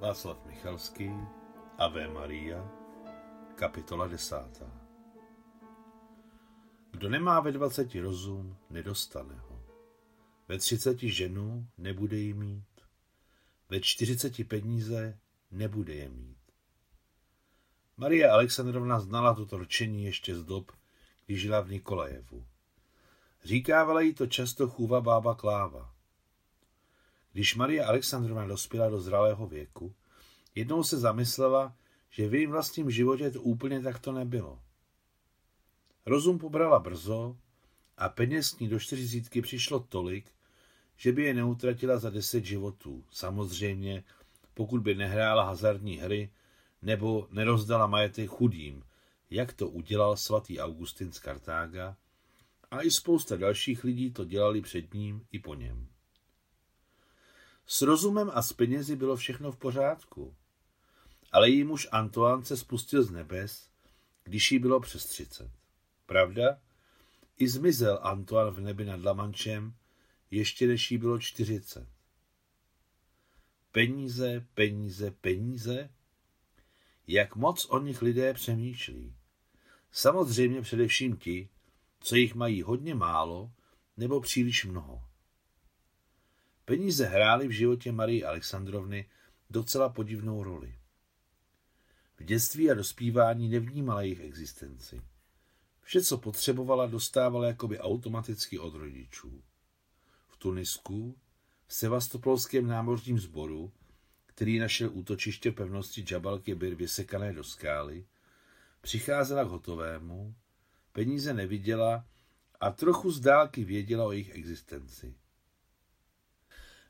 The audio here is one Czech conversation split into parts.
Václav Michalský, Ave Maria, kapitola desátá. Kdo nemá ve dvaceti rozum, nedostane ho. Ve třiceti ženu nebude jí mít. Ve čtyřiceti peníze nebude je mít. Marie Alexandrovna znala toto rčení ještě z dob, když žila v Nikolajevu. Říkávala jí to často chůva bába Kláva. Když Marie Alexandrovna dospěla do zralého věku, jednou se zamyslela, že v jejím vlastním životě to úplně takto nebylo. Rozum pobrala brzo a peněz ní do čtyřicítky přišlo tolik, že by je neutratila za deset životů. Samozřejmě, pokud by nehrála hazardní hry nebo nerozdala majetek chudým, jak to udělal svatý Augustin z Kartága, a i spousta dalších lidí to dělali před ním i po něm. S rozumem a s penězi bylo všechno v pořádku. Ale její muž Antoine se spustil z nebes, když jí bylo přes třicet. Pravda? I zmizel Antoine v nebi nad Lamančem, ještě než jí bylo čtyřicet. Peníze, peníze, peníze? Jak moc o nich lidé přemýšlí. Samozřejmě především ti, co jich mají hodně málo nebo příliš mnoho. Peníze hrály v životě Marie Alexandrovny docela podivnou roli. V dětství a dospívání nevnímala jejich existenci. Vše, co potřebovala, dostávala jakoby automaticky od rodičů. V Tunisku, v sevastopolském námořním sboru, který našel útočiště pevnosti Jabal Kebir vysekané do skály, přicházela k hotovému, peníze neviděla a trochu z dálky věděla o jejich existenci.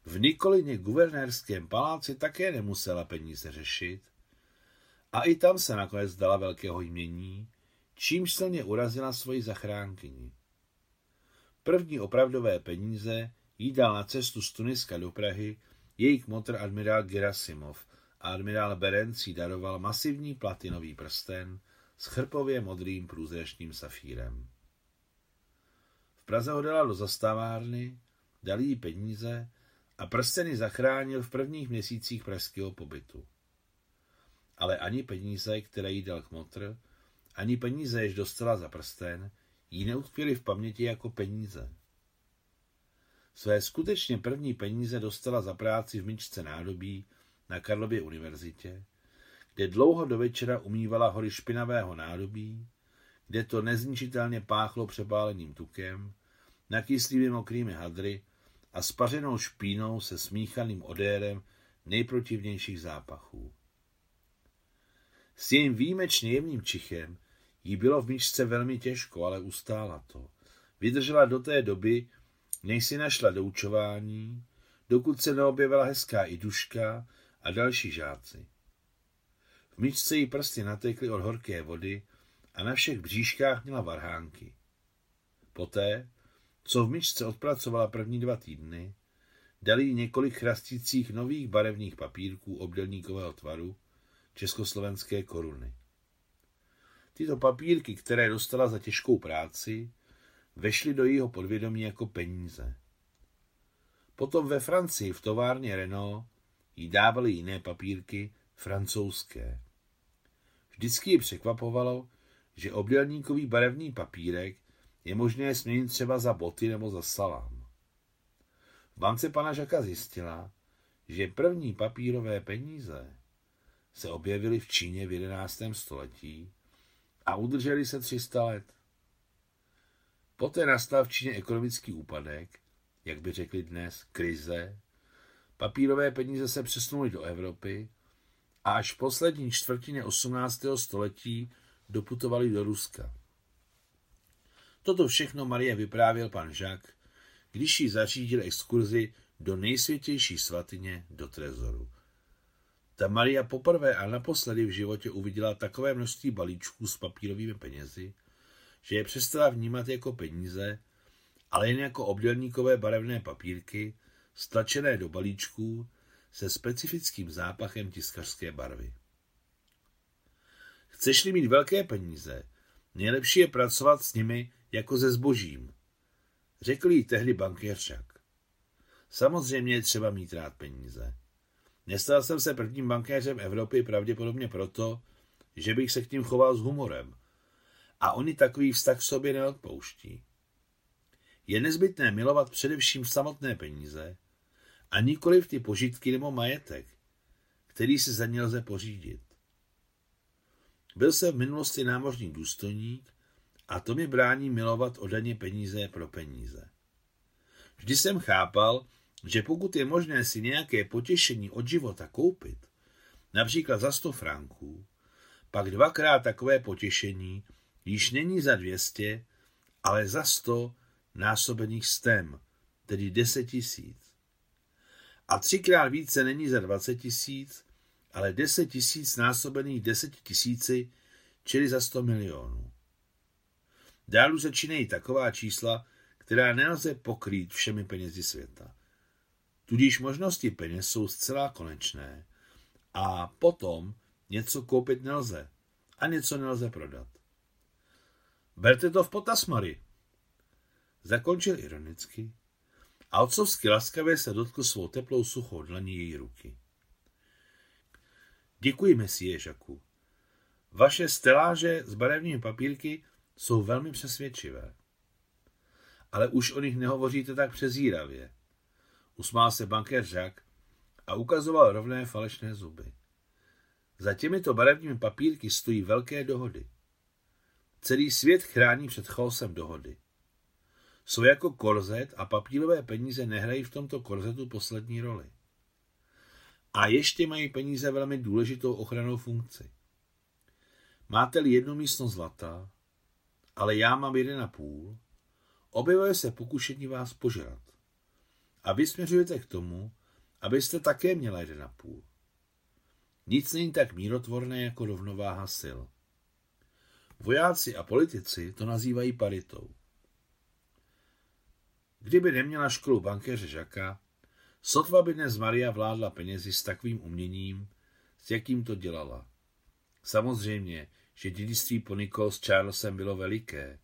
V Nikolině guvernérském paláci také nemusela peníze řešit a i tam se nakonec dala velkého jmění, čímž silně urazila svoji zachránkyni. První opravdové peníze jí dal na cestu z Tuniska do Prahy jejich motr admirál Gerasimov a admirál Berenc jí daroval masivní platinový prsten s chrpově modrým průzračným safírem. V Praze ho dala do zastávárny, dali jí peníze a prsteny zachránil v prvních měsících pražského pobytu. Ale ani peníze, které jí dal kmotr, ani peníze, jež dostala za prsten, jí neutkvěly v paměti jako peníze. Své skutečně první peníze dostala za práci v myčce nádobí na Karlově univerzitě, kde dlouho do večera umývala hory špinavého nádobí, kde to nezničitelně páchlo přepáleným tukem, nakyslými mokrými hadry a spařenou špínou se smíchaným odérem nejprotivnějších zápachů. S jejím výjimečně jemným čichem jí bylo v míčce velmi těžko, ale ustála to. Vydržela do té doby, než si našla doučování, dokud se neobjevila hezká iduška a další žáci. V míčce jí prsty natekly od horké vody a na všech bříškách měla varhánky. Poté, co v myčce odpracovala první dva týdny, dali jí několik chrastících nových barevných papírků obdelníkového tvaru československé koruny. Tyto papírky, které dostala za těžkou práci, vešly do jeho podvědomí jako peníze. Potom ve Francii v továrně Renault jí dávali jiné papírky, francouzské. Vždycky ji překvapovalo, že obdelníkový barevný papírek je možné směnit třeba za boty nebo za salám. V bance pana Žaka zjistila, že první papírové peníze se objevily v Číně v 11. století a udrželi se 300 let. Poté nastal v Číně ekonomický úpadek, jak by řekli dnes, krize. Papírové peníze se přesunuly do Evropy a až v poslední čtvrtině 18. století doputovali do Ruska. Toto všechno Marie vyprávěl pan Žak, když jí zařídil exkurzi do nejsvětější svatyně do trezoru. Ta Maria poprvé a naposledy v životě uviděla takové množství balíčků s papírovými penězi, že je přestala vnímat jako peníze, ale jen jako obdělníkové barevné papírky, stlačené do balíčků se specifickým zápachem tiskařské barvy. Chceš-li mít velké peníze, nejlepší je pracovat s nimi jako ze zbožím. Řekl jí tehdy bankéř Samozřejmě je třeba mít rád peníze. Nestal jsem se prvním bankéřem Evropy pravděpodobně proto, že bych se k ním choval s humorem. A oni takový vztah sobě neodpouští. Je nezbytné milovat především samotné peníze a nikoli v ty požitky nebo majetek, který si za ně lze pořídit. Byl jsem v minulosti námořní důstojník a to mi brání milovat odaně peníze pro peníze. Vždy jsem chápal, že pokud je možné si nějaké potěšení od života koupit, například za 100 franků, pak dvakrát takové potěšení již není za 200, ale za 100 násobených stem, tedy 10 tisíc. A třikrát více není za 20 tisíc, ale 10 tisíc násobených 10 tisíci, čili za 100 milionů. Dálu začínají taková čísla, která nelze pokrýt všemi penězi světa. Tudíž možnosti peněz jsou zcela konečné a potom něco koupit nelze a něco nelze prodat. Berte to v potaz, Mary. Zakončil ironicky a otcovsky laskavě se dotkl svou teplou suchou dlaní její ruky. Děkuji, mesie Žaku. Vaše steláže s barevnými papírky jsou velmi přesvědčivé. Ale už o nich nehovoříte tak přezíravě. Usmál se bankér Žak a ukazoval rovné falešné zuby. Za těmito barevnými papírky stojí velké dohody. Celý svět chrání před chaosem dohody. Jsou jako korzet a papírové peníze nehrají v tomto korzetu poslední roli. A ještě mají peníze velmi důležitou ochranou funkci. Máte-li jednu místnost zlata, ale já mám jeden a půl, objevuje se pokušení vás požrat. A vy směřujete k tomu, abyste také měla jeden a půl. Nic není tak mírotvorné jako rovnováha sil. Vojáci a politici to nazývají paritou. Kdyby neměla školu bankéře Žaka, sotva by dnes Maria vládla penězi s takovým uměním, s jakým to dělala. Samozřejmě, že dědictví po Nicole s Charlesem bylo veliké,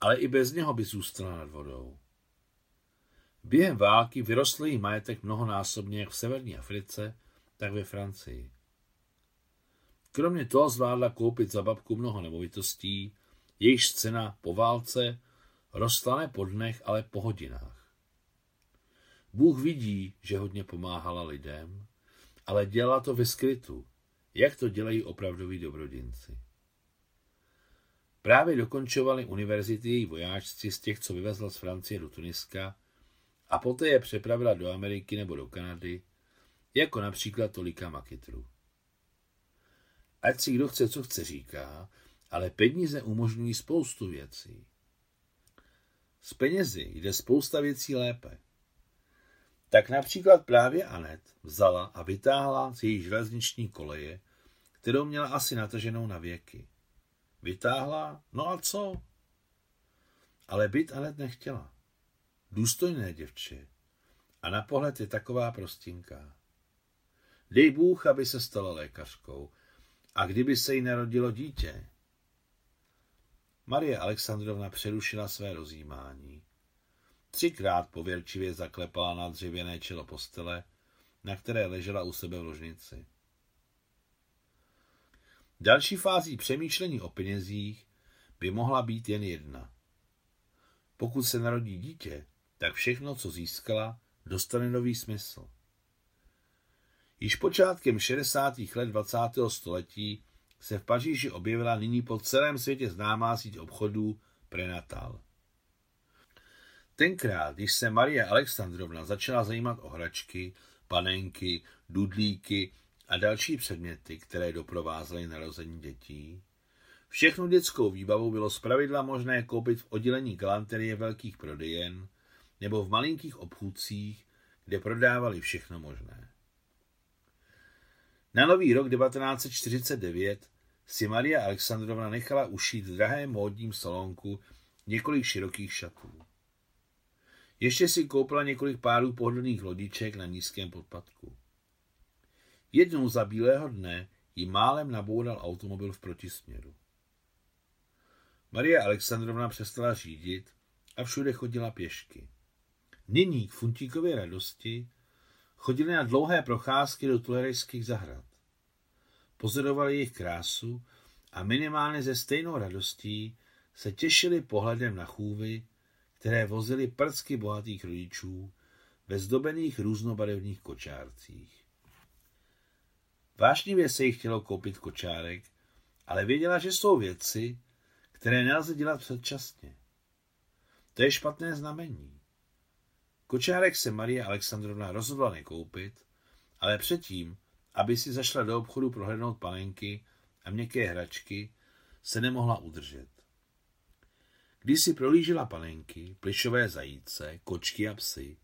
ale i bez něho by zůstala nad vodou. Během války vyrostl jí majetek mnohonásobně jak v severní Africe, tak ve Francii. Kromě toho zvládla koupit za babku mnoho nemovitostí, jejichž cena po válce rostla ne po dnech, ale po hodinách. Bůh vidí, že hodně pomáhala lidem, ale dělala to ve skrytu, jak to dělají opravdoví dobrodinci. Právě dokončovali univerzity její vojáčci z těch, co vyvezla z Francie do Tuniska a poté je přepravila do Ameriky nebo do Kanady, jako například tolika makitru. Ať si kdo chce, co chce říká, ale peníze umožňují spoustu věcí. S penězi jde spousta věcí lépe. Tak například právě Anet vzala a vytáhla z její železniční koleje, kterou měla asi nataženou na věky. Vytáhla, no a co? Ale byt Anet nechtěla. Důstojné děvče. A na pohled je taková prostinká. Dej Bůh, aby se stala lékařkou. A kdyby se jí narodilo dítě? Marie Alexandrovna přerušila své rozjímání. Třikrát pověrčivě zaklepala na dřevěné čelo postele, na které ležela u sebe v ložnici. Další fází přemýšlení o penězích by mohla být jen jedna. Pokud se narodí dítě, tak všechno, co získala, dostane nový smysl. Již počátkem 60. let 20. století se v Paříži objevila nyní po celém světě známá síť obchodů Prenatal. Tenkrát, když se Maria Alexandrovna začala zajímat o hračky, panenky, dudlíky a další předměty, které doprovázely narození dětí, všechnu dětskou výbavu bylo zpravidla možné koupit v oddělení galanterie velkých prodejen nebo v malinkých obchůdcích, kde prodávali všechno možné. Na nový rok 1949 si Maria Alexandrovna nechala ušít v drahém módním salonku několik širokých šatů. Ještě si koupila několik párů pohodlných lodiček na nízkém podpadku. Jednou za bílého dne jí málem naboural automobil v protisměru. Maria Alexandrovna přestala řídit a všude chodila pěšky. Nyní k Funtíkově radosti Chodili na dlouhé procházky do tulerejských zahrad. Pozorovali jejich krásu a minimálně ze stejnou radostí se těšili pohledem na chůvy, které vozili prcky bohatých rodičů ve zdobených různobarevných kočárcích. Vášnivě se jí chtělo koupit kočárek, ale věděla, že jsou věci, které nelze dělat předčasně. To je špatné znamení. Kočárek se Marie Alexandrovna rozhodla nekoupit, ale předtím, aby si zašla do obchodu prohlédnout panenky a měkké hračky, se nemohla udržet. Když si prolížila panenky, plišové zajíce, kočky a psy,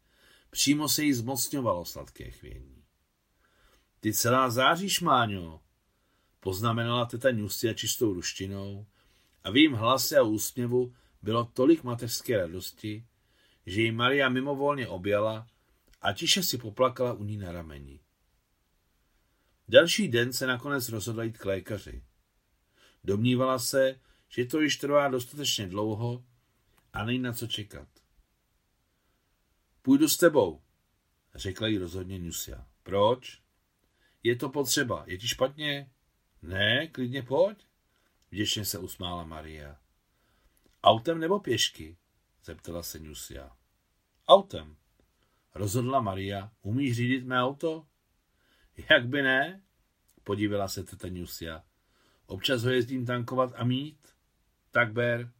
přímo se jí zmocňovalo sladké chvění. Ty celá záříš, Máňo, poznamenala teta Nustia čistou ruštinou a v jejím hlase a úsměvu bylo tolik mateřské radosti, že ji Maria mimovolně objala a tiše si poplakala u ní na rameni. Další den se nakonec rozhodla jít k lékaři. Domnívala se, že to již trvá dostatečně dlouho a není na co čekat. Půjdu s tebou, řekla jí rozhodně Nusia. Proč? Je to potřeba. Je ti špatně? Ne, klidně pojď. Vděčně se usmála Maria. Autem nebo pěšky? zeptala se Nusia. Autem. Rozhodla Maria. Umíš řídit mé auto? Jak by ne? Podívala se teta Nusia. Občas ho jezdím tankovat a mít. Tak ber.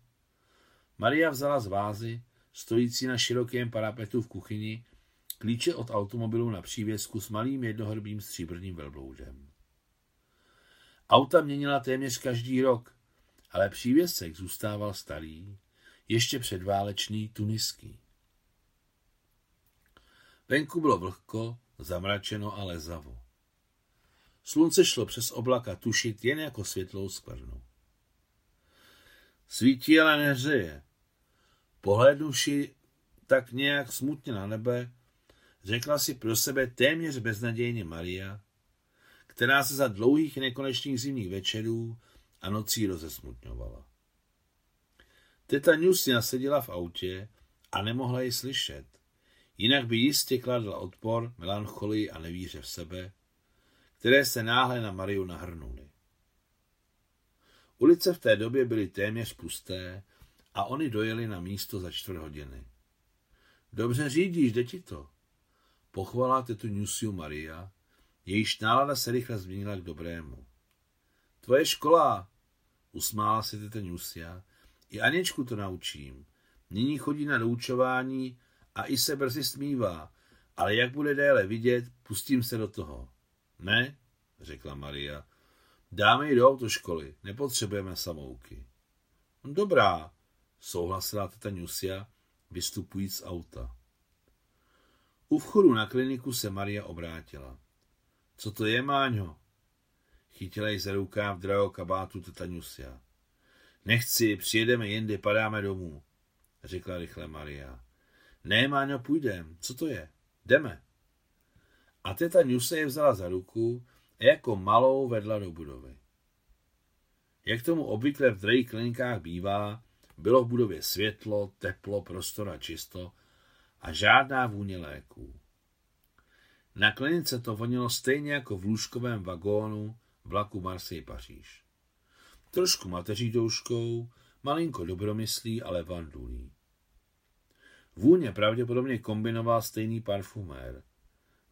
Maria vzala z vázy, stojící na širokém parapetu v kuchyni, klíče od automobilu na přívěsku s malým jednohrbým stříbrným velbloudem. Auta měnila téměř každý rok, ale přívěsek zůstával starý, ještě předválečný tuniský. Venku bylo vlhko, zamračeno a lezavo. Slunce šlo přes oblaka tušit jen jako světlou skvrnu. Svítí, ale nehřeje. Pohlednuši tak nějak smutně na nebe, řekla si pro sebe téměř beznadějně Maria, která se za dlouhých nekonečných zimních večerů a nocí rozesmutňovala. Teta Nusina seděla v autě a nemohla ji slyšet, jinak by jistě kladla odpor, melancholii a nevíře v sebe, které se náhle na Mariu nahrnuly. Ulice v té době byly téměř pusté a oni dojeli na místo za čtvrt hodiny. Dobře řídíš, jde ti to. Pochvala tetu Nusiu Maria, jejíž nálada se rychle změnila k dobrému. Tvoje škola, usmála se teta Nusia, i Aničku to naučím. Nyní chodí na doučování a i se brzy smívá, ale jak bude déle vidět, pustím se do toho. Ne, řekla Maria, dáme ji do autoškoly, nepotřebujeme samouky. Dobrá, souhlasila teta Nusia, vystupujíc z auta. U vchodu na kliniku se Maria obrátila. Co to je, Máňo? Chytila ji za rukáv drahého kabátu teta Nusia. Nechci, přijedeme jindy, padáme domů, řekla rychle Maria. Ne, Máňo, půjdem. Co to je? Jdeme. A teta Nuse je vzala za ruku a jako malou vedla do budovy. Jak tomu obvykle v drahých klinikách bývá, bylo v budově světlo, teplo, prostor a čisto a žádná vůně léků. Na klinice to vonilo stejně jako v lůžkovém vagónu vlaku Marseille-Paříž. Trošku mateří douškou, malinko dobromyslí, ale vandulí. Vůně pravděpodobně kombinoval stejný parfumér,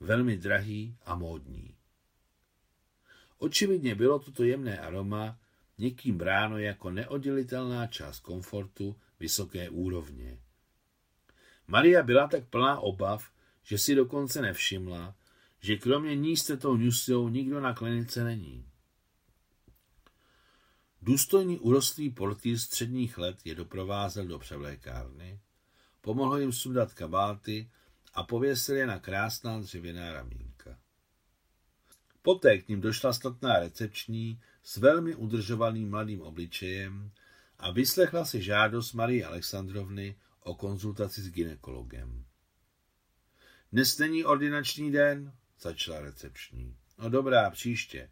velmi drahý a módní. Očividně bylo toto jemné aroma někým bráno jako neoddělitelná část komfortu vysoké úrovně. Maria byla tak plná obav, že si dokonce nevšimla, že kromě ní s tetou Nusiou nikdo na klinice není. Důstojný urostlý portýr středních let je doprovázel do převlékárny, pomohl jim sundat kabáty a pověsil je na krásná dřevěná ramínka. Poté k ním došla statná recepční s velmi udržovaným mladým obličejem a vyslechla si žádost Marie Alexandrovny o konzultaci s ginekologem. Dnes není ordinační den, začala recepční. No dobrá, příště.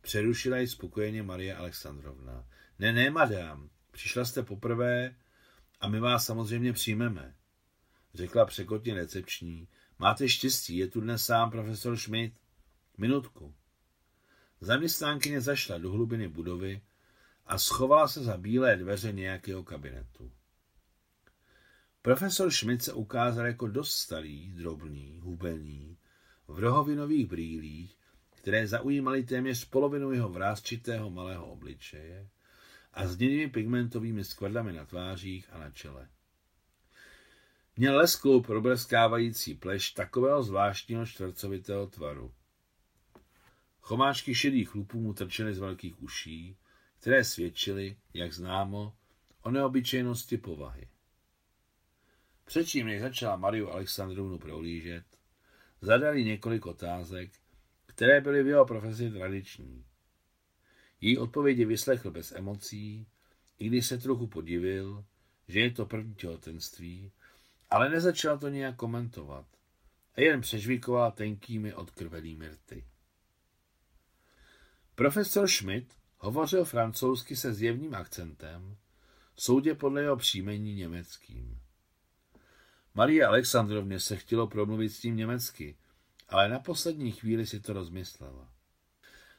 Přerušila ji spokojeně Marie Alexandrovna. Ne, ne, madám, přišla jste poprvé a my vás samozřejmě přijmeme, řekla překotně recepční. Máte štěstí, je tu dnes sám profesor Schmidt. Minutku. Zaměstnánkyně zašla do hlubiny budovy a schovala se za bílé dveře nějakého kabinetu. Profesor Schmidt se ukázal jako dost starý, drobný, hubený, v rohovinových brýlích, které zaujímaly téměř polovinu jeho vrázčitého malého obličeje a s hnědými pigmentovými skvrlami na tvářích a na čele. Měl lesklou probleskávající pleš takového zvláštního čtvrcovitého tvaru. Chomáčky šedých chlupů mu trčely z velkých uší, které svědčily, jak známo, o neobyčejnosti povahy. Předtím, než začala Mariu Alexandrovnu prohlížet, zadali několik otázek, které byly v jeho profesi tradiční. Její odpovědi vyslechl bez emocí, i když se trochu podivil, že je to první těhotenství, ale nezačal to nějak komentovat a jen přežvíkoval tenkými odkrvelými rty. Profesor Schmidt hovořil francouzsky se zjevným akcentem, soudě podle jeho příjmení německým. Marie Alexandrovně se chtělo promluvit s ním německy, ale na poslední chvíli si to rozmyslela.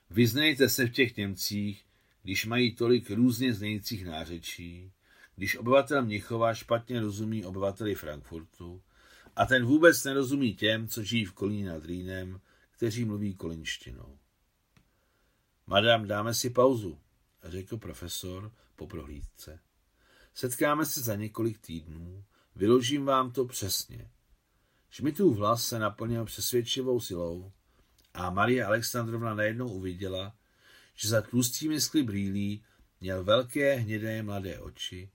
Vyznejte se v těch Němcích, když mají tolik různě znějících nářečí, když obyvatel Mnichova špatně rozumí obyvateli Frankfurtu a ten vůbec nerozumí těm, co žijí v Kolíně nad Rýnem, kteří mluví kolinštinou. Madam, dáme si pauzu, řekl profesor po prohlídce. Setkáme se za několik týdnů, vyložím vám to přesně. Šmitův hlas se naplnil přesvědčivou silou a Marie Alexandrovna najednou uviděla, že za tlustými skly brýlí měl velké hnědé mladé oči,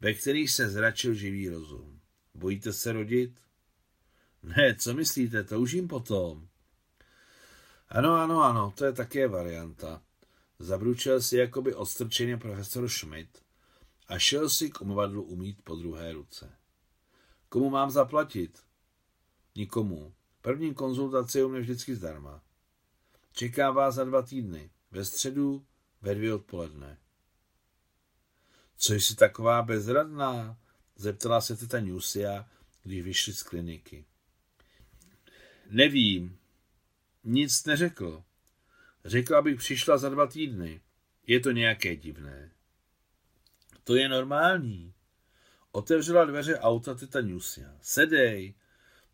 ve kterých se zračil živý rozum. Bojíte se rodit? Ne, co myslíte, toužím potom. Ano, ano, ano, to je také varianta. Zabručil si jakoby odstrčeně profesor Schmidt a šel si k umyvadlu umít po druhé ruce. Komu mám zaplatit? Nikomu. První konzultace je u mě vždycky zdarma. Čeká vás za dva týdny. Ve středu ve dvě odpoledne. Co jsi taková bezradná? Zeptala se teta Nusia, když vyšli z kliniky. Nevím. Nic neřekl. Řekl, abych přišla za dva týdny. Je to nějaké divné. To je normální. Otevřela dveře auta teta Nusia. Sedej.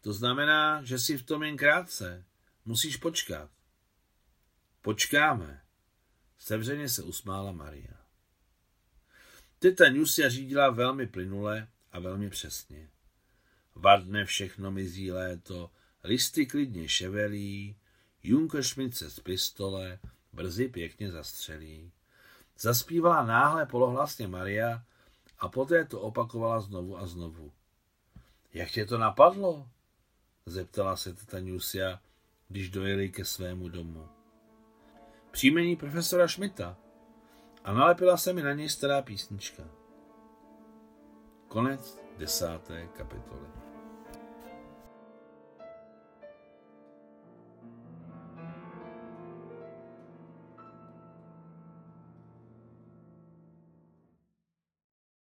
To znamená, že jsi v tom jen krátce. Musíš počkat. Počkáme. Sevřeně se usmála Maria. Teta Nusia řídila velmi plynule a velmi přesně. Vardne všechno mizí léto, listy klidně ševelí, Junkerschmidt se z pistole brzy pěkně zastřelí. Zaspívala náhle polohlasně Maria a poté to opakovala znovu a znovu. Jak tě to napadlo? zeptala se teta Nusia, když dojeli ke svému domu. Příjmení profesora Šmita a nalepila se mi na něj stará písnička. Konec desáté kapitoly.